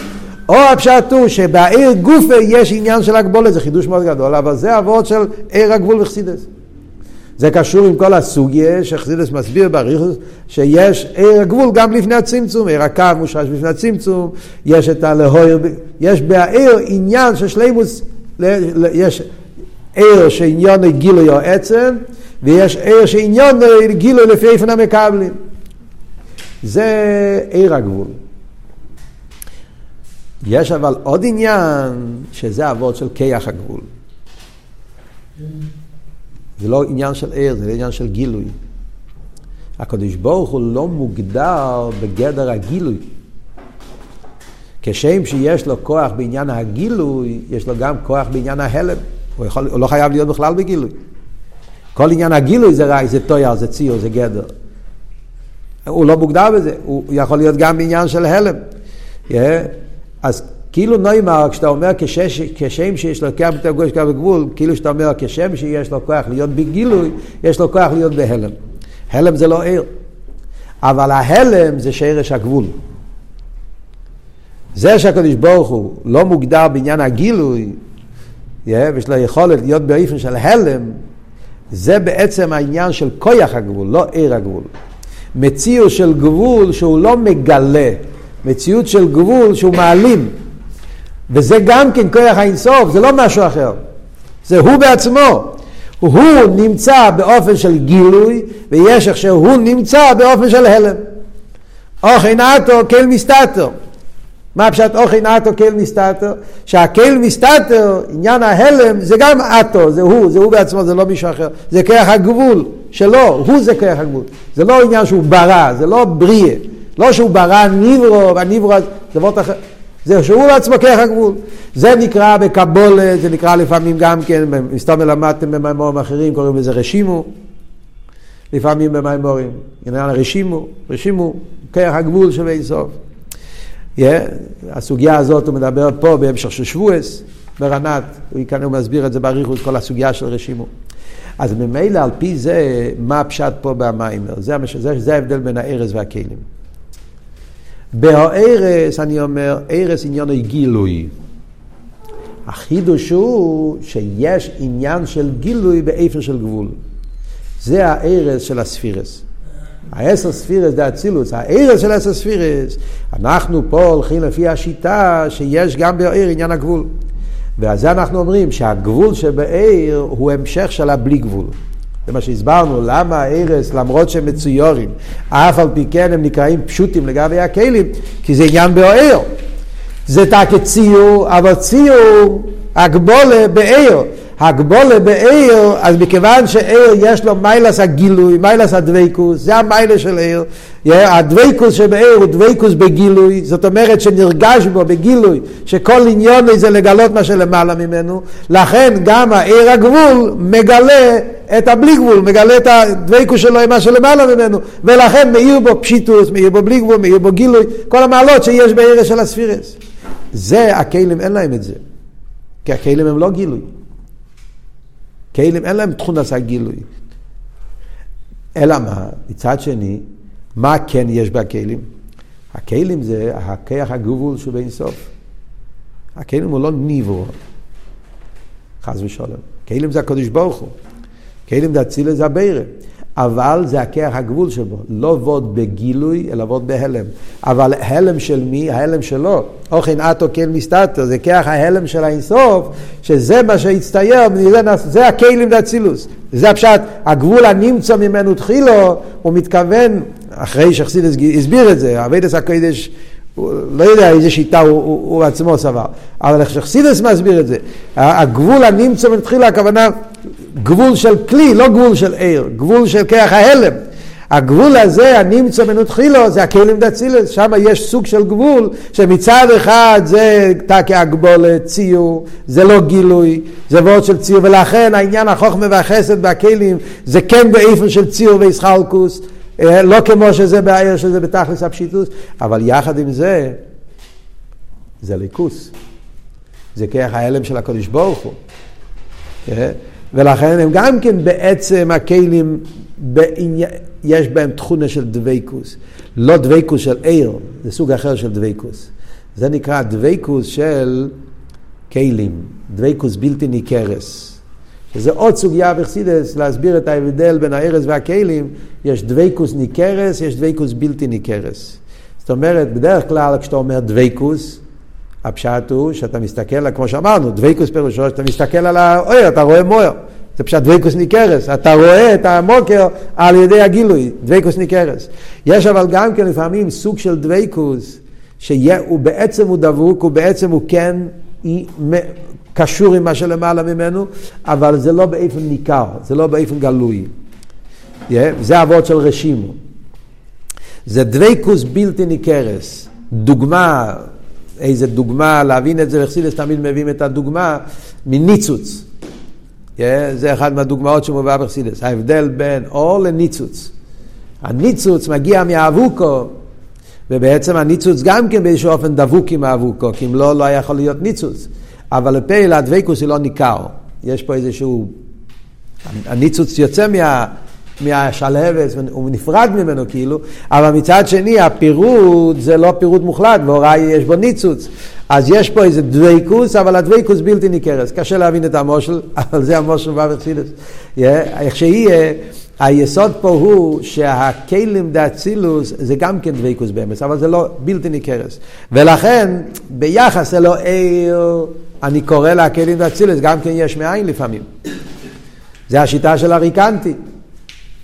או הפשט הוא שבעיר גופה יש עניין של הגבולת, זה חידוש מאוד גדול, אבל זה אבות של עיר הגבול וחסידס. זה קשור עם כל הסוגיה שחסידס מסביר בריחוס, שיש עיר הגבול גם לפני הצמצום, עיר הקו מושרש לפני הצמצום, יש את הלהויר, יש בעיר עניין של שלימוס, יש עיר שעניון גילוי או עצם, ויש עיר שעניון גילוי לפי איפן המקבלים. זה עיר הגבול. יש אבל עוד עניין, שזה אבות של כיח הגבול. זה לא עניין של ער, זה לא עניין של גילוי. הקדוש ברוך הוא לא מוגדר בגדר הגילוי. כשם שיש לו כוח בעניין הגילוי, יש לו גם כוח בעניין ההלם. הוא, יכול, הוא לא חייב להיות בכלל בגילוי. כל עניין הגילוי זה רעי, זה טויר, זה ציור, זה גדר. הוא לא מוגדר בזה, הוא יכול להיות גם בעניין של הלם. Yeah. אז כאילו נוימר, כשאתה אומר כשש, כשם שיש לו כוח בתור גוש קו וגבול, כאילו שאתה אומר כשם שיש לו כוח להיות בגילוי, יש לו כוח להיות בהלם. הלם זה לא עיר, אבל ההלם זה שרש הגבול. זה שהקדוש ברוך הוא לא מוגדר בעניין הגילוי, ויש לו יכולת להיות באופן של הלם, זה בעצם העניין של כויח הגבול, לא עיר הגבול. מציאות של גבול שהוא לא מגלה, מציאות של גבול שהוא מעלים. וזה גם כן כוח האינסוף, זה לא משהו אחר. זה הוא בעצמו. הוא נמצא באופן של גילוי, ויש איך שהוא נמצא באופן של הלם. אוכי נאטו כל מסתתר. מה פשט אוכי נאטו כל מסתתר? שהכל מסתתר, עניין ההלם, זה גם אטו, זה הוא, זה הוא בעצמו, זה לא מישהו אחר. זה כרך הגבול שלו, הוא זה כרך הגבול. זה לא עניין שהוא ברא, זה לא בריא. לא שהוא ברא ניברו, והניברו זה דבר אחר. זה שהוא בעצמו כרך הגבול. זה נקרא בקבולת, זה נקרא לפעמים גם כן, מסתם למדתם במימורים אחרים, קוראים לזה רשימו. לפעמים במימורים, עניין רשימו, רשימו, כרך הגבול של אין סוף. Yeah, הסוגיה הזאת הוא מדבר פה בהמשך של שבועס, ברנת, הוא, כאן הוא מסביר את זה באריכות, כל הסוגיה של רשימו. אז ממילא על פי זה, מה הפשט פה במיימר? זה, זה, זה ההבדל בין הארז והכלים. בהארס, אני אומר, ארס עניין גילוי. החידוש הוא שיש עניין של גילוי באיפן של גבול. זה הארס של הספירס. העשר ספירס זה אצילוס, הארס של עשר ספירס. אנחנו פה הולכים לפי השיטה שיש גם בעיר עניין הגבול. ועל זה אנחנו אומרים שהגבול שבעיר הוא המשך של הבלי גבול. זה מה שהסברנו, למה הארס, למרות שהם מצויורים, אף על פי כן הם נקראים פשוטים לגבי הכלים, כי זה עניין בעיר. זה תק ציור, אבל ציור, הגבולה בעיר. הגבולה בעיר, אז מכיוון שעיר יש לו מיילס הגילוי, מיילס הדוויקוס, זה המיילה של עיר. הדוויקוס שבעיר הוא דוויקוס בגילוי, זאת אומרת שנרגש בו בגילוי, שכל עניון זה לגלות מה שלמעלה ממנו, לכן גם העיר הגבול מגלה את הבלי גבול, מגלה את הדוויקוס שלו עם מה שלמעלה ממנו, ולכן מאיר בו פשיטוס, מאיר בו בלי גבול, מאיר בו גילוי, כל המעלות שיש בעיר של הספירס. זה, הכלים אין להם את זה, כי הכלים הם לא גילוי. כלים אין להם תכונת הגילוי. אלא מה? מצד שני, מה כן יש בכלים? הכלים זה הכיח הגבול שבין סוף. הכלים הוא לא ניבו, חס ושלום. כלים זה הקדוש ברוך הוא. כלים זה אצילה זה הבירה. אבל זה הכיח הגבול שבו. לא עבוד בגילוי, אלא עבוד בהלם. אבל הלם של מי? ההלם שלו. אוכן אטו כן מסתתר, זה כיח ההלם של האינסוף, שזה מה שהצטייר, זה הכלים דאצילוס. זה הפשט, הגבול הנמצא ממנו תחילו, הוא מתכוון, אחרי שחסידס הסביר את זה, אבידס הקודש לא יודע איזה שיטה הוא, הוא, הוא עצמו סבר, אבל איך שחסידס מסביר את זה, הגבול הנמצא מתחילה, הכוונה גבול של כלי, לא גבול של עיר, גבול של כרך ההלם. הגבול הזה, הנמצא מנותחילו, זה הכלים דצילס, שם יש סוג של גבול, שמצד אחד זה תקי הגבולת, ציור, זה לא גילוי, זה וורד של ציור, ולכן העניין החוכמה והחסד והכלים, זה כן באיפן של ציור וישחלקוס. אה, לא כמו שזה בעיר שזה בתכלס הפשיטוס, אבל יחד עם זה, זה ליכוס. זה כרך ההלם של הקודש ברוך הוא. ולכן הם גם כן בעצם הכלים, יש בהם תכונה של דוויקוס. לא דוויקוס של עיר, זה סוג אחר של דוויקוס. זה נקרא דוויקוס של כלים, דוויקוס בלתי ניכרס. שזה עוד סוגיה בחסידס, להסביר את ההבדל בין הארז והכלים, יש דבקות ניכרת, יש דבקות בלתי ניכרת. זאת אומרת, בדרך כלל כשאתה אומר דבקות, הפשט הוא שאתה מסתכל, כמו שאמרנו, דבקות פירושו שאתה מסתכל על האור, אתה רואה מאור. זה פשט דבקות ניכרת, אתה רואה את המקור על ידי הגילוי, דבקות ניכרת. יש אבל גם כן לפעמים סוג של דבקות, שהוא בעצם הוא דבוק, הוא בעצם הוא כן קשור עם מה שלמעלה ממנו, אבל זה לא באופן ניכר, זה לא באופן גלוי. זה אבות של רשימו. זה דוויקוס בלתי ניכרס. דוגמה, איזה דוגמה, להבין את זה, וחסידס תמיד מביאים את הדוגמה מניצוץ. Yeah, זה אחת מהדוגמאות שמובאה בחסידס. ההבדל בין אור לניצוץ. הניצוץ מגיע מהאבוקו, ובעצם הניצוץ גם כן באיזשהו אופן דבוק עם האבוקו, כי אם לא, לא היה יכול להיות ניצוץ. אבל לפעיל הדבקוס היא לא ניכר. יש פה איזשהו... הניצוץ יוצא מה... מהשלהבת, הוא נפרד ממנו כאילו, אבל מצד שני הפירוד זה לא פירוד מוחלט, והוראי יש בו ניצוץ. אז יש פה איזה דוויקוס, אבל הדוויקוס בלתי ניכרת. קשה להבין את המושל, אבל זה המושל באברצילס. איך שיהיה, היסוד פה הוא שהכלים דאצילוס זה גם כן דוויקוס באמץ, אבל זה לא בלתי ניכרת. ולכן, ביחס אלו עיר, אני קורא לכלים דאצילוס, גם כן יש מאין לפעמים. זה השיטה של הריקנטי.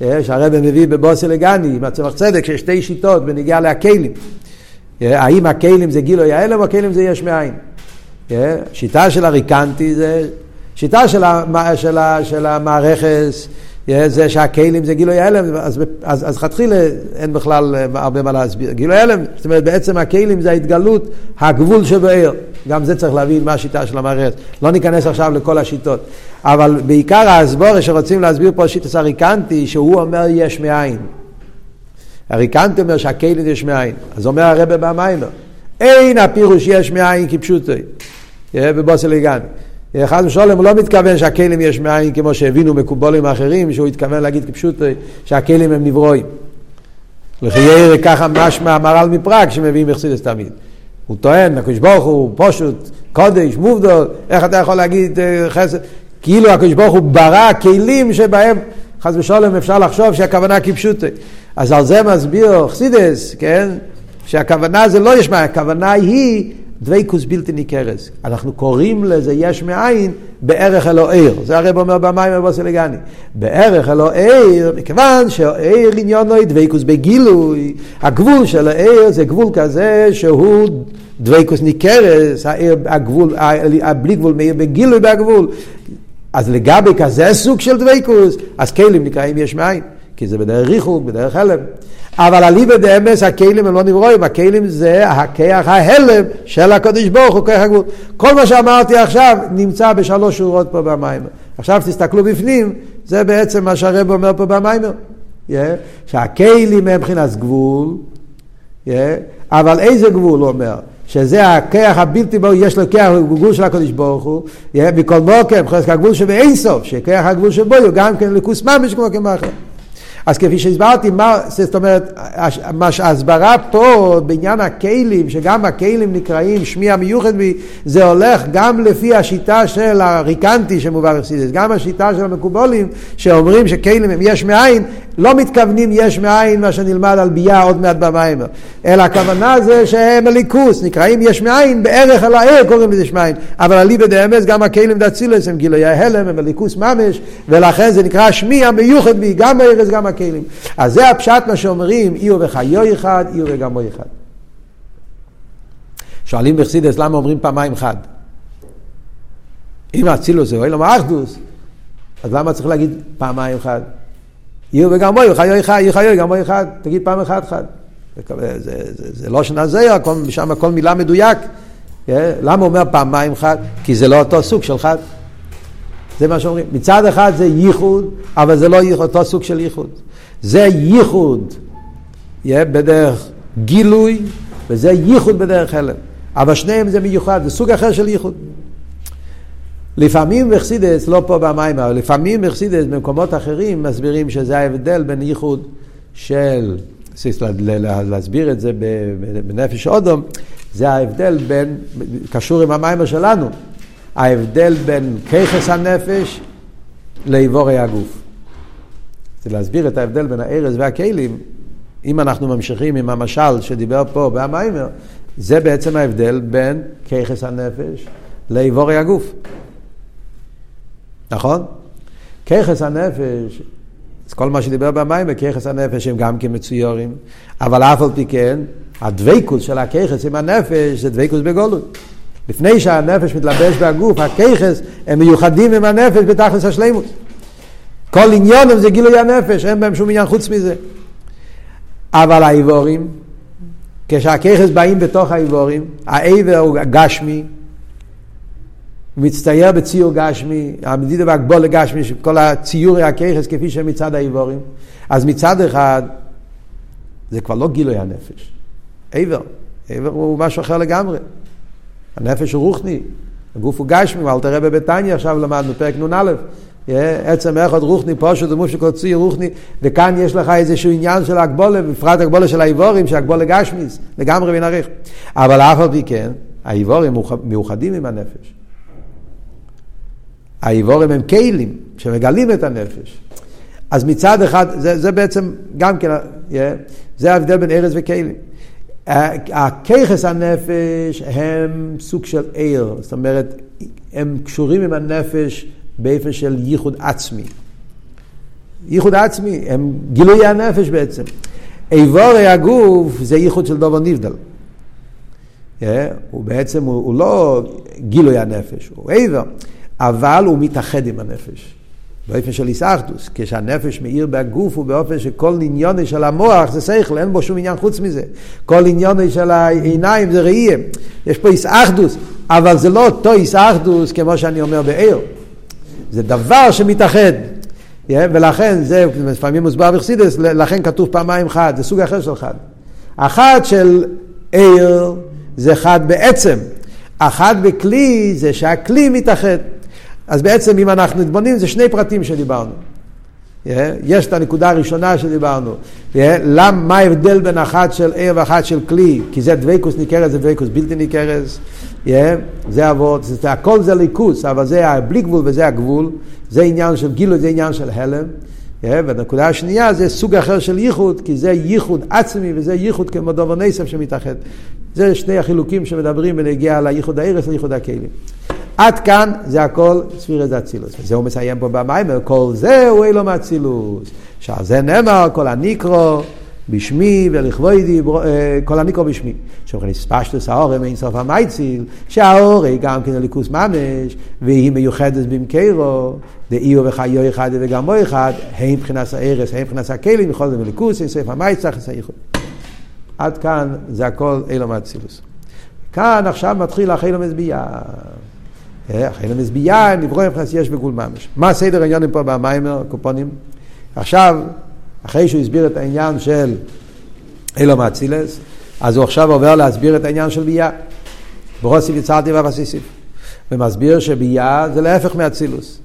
שהרבא מביא בבוסי לגני, עם הצמח צדק, שיש שתי שיטות בנגיעה להכלים. האם הכלים זה גילוי ההלם או הכלים זה יש מאין. שיטה של הריקנטי זה שיטה של, המ, של, של המערכס, זה שהכלים זה גילוי ההלם, אז, אז, אז חתחילה אין בכלל הרבה מה להסביר. גילוי ההלם, זאת אומרת בעצם הכלים זה ההתגלות, הגבול שבעיר. גם זה צריך להבין מה השיטה של המערכת. לא ניכנס עכשיו לכל השיטות. אבל בעיקר ההסבורה שרוצים להסביר פה שיטה הריקנטי, שהוא אומר יש מאין. הריקנטי אומר שהכלים יש מאין. אז אומר הרבה במיימר, אין הפירוש יש מאין כפשוטו. בבוסל הגענו. חס ושלום הוא לא מתכוון שהכלים יש מאין כמו שהבינו מקובולים אחרים, שהוא התכוון להגיד כפשוטו שהכלים הם נברואים. לחייר ככה משמע המהר"ל מפראג שמביאים מחסידס תמיד. הוא טוען, הקדוש ברוך הוא פשוט קודש, מובדול, איך אתה יכול להגיד אה, חסד? כאילו הקדוש ברוך הוא ברא כלים שבהם חס ושלום אפשר לחשוב שהכוונה כפשוטה. אז על זה מסביר חסידס, כן? שהכוונה זה לא יש מאין, הכוונה היא דוויקוס בלתי ניכרס. אנחנו קוראים לזה יש מאין בערך אלוהיר. זה הרב אומר במים ובוסלגני. בערך אלוהיר, מכיוון שהעיר עניונו דוויקוס בגילוי. הגבול של העיר זה גבול כזה שהוא דוויקוס ניכרס, העיר, הגבול, בלי גבול מאיר בגילוי בגבול. אז לגבי כזה סוג של דוויקוס, אז כלים נקראים יש מאין. כי זה בדרך ריחוק, בדרך הלם. אבל אליבא דאמס, הכלים הם לא נברואים, הכלים זה הכיח ההלם של הקדוש ברוך הוא, כיח הגבול. כל מה שאמרתי עכשיו נמצא בשלוש שורות פה במים. עכשיו תסתכלו בפנים, זה בעצם מה שהרב אומר פה במיימר. Yeah, שהכלים הם מבחינת גבול, yeah, אבל איזה גבול הוא אומר? שזה הכיח הבלתי ברור, יש לו כיח הגבול של הקדוש ברוך הוא, yeah, מכל מוקם, חלק הגבול שבאין סוף, שכיח הגבול שבו הוא גם כן לכוס ממש כמו כמאחר. אז כפי שהסברתי, מה, זאת אומרת, מה שההסברה פה בעניין הכלים, שגם הכלים נקראים שמי המיוחד זה הולך גם לפי השיטה של הריקנטי שמובא בחסידס, גם השיטה של המקובולים שאומרים שכלים הם יש מאין, לא מתכוונים יש מאין מה שנלמד על ביאה עוד מעט במיימר, אלא הכוונה זה שהם הליכוס, נקראים יש מאין, בערך על העיר קוראים לזה שמיים, אבל אליבא דאמס גם הכלים דאצילס הם גילוי ההלם, הם הליכוס ממש, ולכן זה נקרא שמי המיוחד גם הארץ גם הכלים. אז זה הפשט מה שאומרים, איר וחיו אחד, איר וגמו אחד. שואלים בחסידס למה אומרים פעמיים חד? אם אצילוס זה אוהל אחדוס, אז למה צריך להגיד פעמיים חד? עיר וגמו חיו אחד, עיר חיו גמו אחד, תגיד פעם אחת חד. זה, זה, זה, זה לא שנה זה, שם כל מילה מדויק. כן? למה הוא אומר פעמיים חד? כי זה לא אותו סוג של חד. זה מה שאומרים. מצד אחד זה ייחוד, אבל זה לא ייחוד, אותו סוג של ייחוד. זה ייחוד yeah, בדרך גילוי, וזה ייחוד בדרך הלם. אבל שניהם זה מיוחד, זה סוג אחר של ייחוד. לפעמים מחסידס, לא פה במים, אבל לפעמים מחסידס במקומות אחרים מסבירים שזה ההבדל בין ייחוד של, להסביר את זה בנפש אודום, זה ההבדל בין, קשור עם המיימר שלנו, ההבדל בין ככס הנפש לאיבורי הגוף. זה להסביר את ההבדל בין הארז והכלים, אם אנחנו ממשיכים עם המשל שדיבר פה בהמיימר, זה בעצם ההבדל בין ככס הנפש לאיבורי הגוף. נכון? ככס הנפש, אז כל מה שדיבר במים וככס הנפש הם גם כמצויורים, אבל אף על פי כן, הדבקות של הכיכס עם הנפש זה דבקות בגולות. לפני שהנפש מתלבש בהגוף, הכיכס הם מיוחדים עם הנפש בתכלס השלימות. כל עניונם זה גילוי הנפש, אין בהם שום עניין חוץ מזה. אבל האיבורים, כשהכיכס באים בתוך האיבורים, העבר הוא גשמי, מצטייר בציור גשמי, המדידה והגבול לגשמי, כל הציורי הכיכס כפי שהם מצד האיבורים. אז מצד אחד, זה כבר לא גילוי הנפש. עבר, עבר הוא משהו אחר לגמרי. הנפש הוא רוחני, הגוף הוא גשמי, אל תראה בביתניה עכשיו למדנו, פרק נ"א. עצם אחד רוחני, פושט ומושך כל ציר רוחני, וכאן יש לך איזשהו עניין של הגבולה, בפרט הגבולה של האיבורים, שהגבולה גשמיס, לגמרי ונעריך. אבל אף על פי כן, האיבורים מאוחדים עם הנפש. האיבורים הם כלים שמגלים את הנפש. אז מצד אחד, זה, זה בעצם גם כן, זה ההבדל בין ארז וכלים. הכיכס הנפש הם סוג של עיר, זאת אומרת, הם קשורים עם הנפש באופן של ייחוד עצמי. ייחוד עצמי, הם גילוי הנפש בעצם. איבורי הגוף זה ייחוד של דובר נבדל. Yeah, הוא בעצם, הוא, הוא לא גילוי הנפש, הוא איבר, אבל הוא מתאחד עם הנפש. באופן של איסאחדוס, כשהנפש מאיר בגוף הוא באופן שכל עניוני של המוח זה שכל, אין בו שום עניין חוץ מזה. כל עניוני של העיניים זה ראייה. יש פה איסאחדוס, אבל זה לא אותו איסאחדוס כמו שאני אומר בעיר. זה דבר שמתאחד. ולכן זה לפעמים מוסבר בחסידס, לכן כתוב פעמיים חד, זה סוג אחר של חד. החד של עיר זה חד בעצם, החד בכלי זה שהכלי מתאחד. אז בעצם אם אנחנו מתבוננים זה שני פרטים שדיברנו. יש את הנקודה הראשונה שדיברנו. למ, מה ההבדל בין אחת של עיר ואחת של כלי? כי זה דבקוס ניכרס, זה דבקוס בלתי ניכרס. זה אבות, זה, הכל זה ליכוס, אבל זה בלי גבול וזה הגבול. זה עניין של גילוי, זה עניין של הלם. והנקודה השנייה זה סוג אחר של ייחוד, כי זה ייחוד עצמי וזה ייחוד כמו דובר נסף שמתאחד. זה שני החילוקים שמדברים בנגיע לייחוד הארץ ולייחוד הכלים. עד כאן זה הכל ספירת אצילוס. וזה הוא מסיים פה במיימר, כל זה הוא אילו מאצילוס. שעל זה נאמר, כל הניקרו בשמי ולכבודי, אה, כל הניקרו בשמי. שאומרים ספשטוס האורם אין סוף המייציל, שהאורי גם כן הליכוס ממש, והיא מיוחדת במקרו, דאיו וחיו אחד וגם בו אחד, הם מבחינת הארס, הם מבחינת הכלים, יכול להיות מליכוס, אין סוף המייציל, עד כאן זה הכל אילו מאצילוס. כאן עכשיו מתחיל החילום מזביעה. חיילה מזבייה, נברוא מבחינת יש בגבול ממש. מה הסדר העניינים פה במיימר, קופונים? עכשיו, אחרי שהוא הסביר את העניין של אילו מאצילס, אז הוא עכשיו עובר להסביר את העניין של ביה. ברוסיף יצרתי ואבסיסיף. ומסביר שביה זה להפך מאצילוס.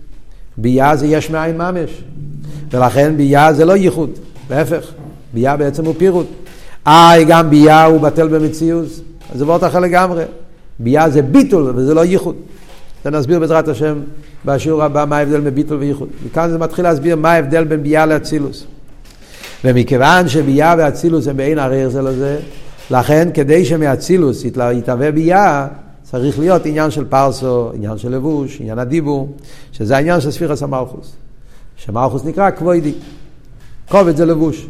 ביה זה יש מאין ממש. ולכן ביה זה לא ייחוד, להפך. ביה בעצם הוא פירוט. אה, גם ביה הוא בטל במציאות, אז זה וורט אחר לגמרי. ביה זה ביטול וזה לא ייחוד. זה נסביר בעזרת השם בשיעור הבא מה ההבדל בין ביטול וייחוד. וכאן זה מתחיל להסביר מה ההבדל בין ביאה לאצילוס. ומכיוון שביאה ואצילוס הם בעין הריר זה לזה, לכן כדי שמאצילוס יתהווה ביאה, צריך להיות עניין של פרסו, עניין של לבוש, עניין הדיבור, שזה העניין של ספירס המלכוס. שמלכוס נקרא כבוידי. כובד זה לבוש.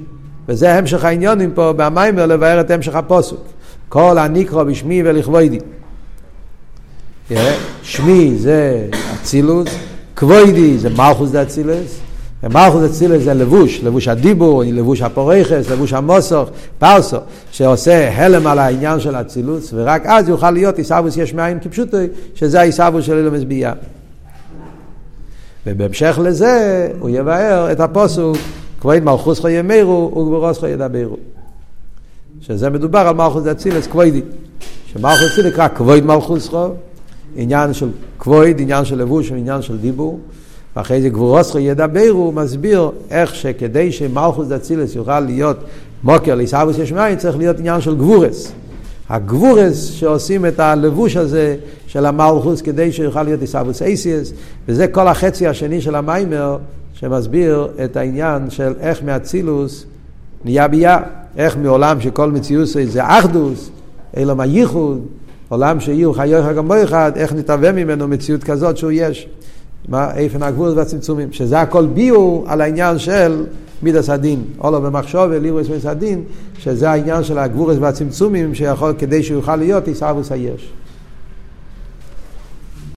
וזה המשך העניונים פה במיימר לבאר את המשך הפוסוק. כל הנקרו בשמי ולכבודי. שמי זה אצילוס, כבוידי זה מלכוס דה אצילס, ומלכוס אצילס זה לבוש, לבוש הדיבור, לבוש הפורכס, לבוש המוסוך, פרסו, שעושה הלם על העניין של אצילוס, ורק אז יוכל להיות עיסאוווס יש מאין כפשוטו, שזה העיסאוווס של אילומס ביאה. ובהמשך לזה הוא יבאר את הפוסוק, כבוד מלכוס חו ימירו וגברוס חו ידברו. שזה מדובר על מלכוס אצילס כבודי. שמלכוס אצילס נקרא כבוד מלכוס חו, עניין של כבוד, עניין של לבוש עניין של דיבור. ואחרי זה גבורוסכו ידבר, הוא מסביר איך שכדי שמלכוס דצילס יוכל להיות מוקר לעיסאוויס יש מים, צריך להיות עניין של גבורס. הגבורס שעושים את הלבוש הזה של המלכוס כדי שיוכל להיות עיסאוויס אייסיאס, וזה כל החצי השני של המיימר שמסביר את העניין של איך מאצילוס נהיה ביה, איך מעולם שכל מציאות זה אחדוס, אלא מה ייחוד, עולם שיהיו חיוך גם בו אחד, איך נתהווה ממנו מציאות כזאת שהוא יש. מה איפן הגבול והצמצומים. שזה הכל ביור על העניין של מידס הדין, אולו במחשוב ולירוס מידס הדין, שזה העניין של הגבורס והצמצומים, שיכול, כדי שהוא יוכל להיות עיסאוווס היש.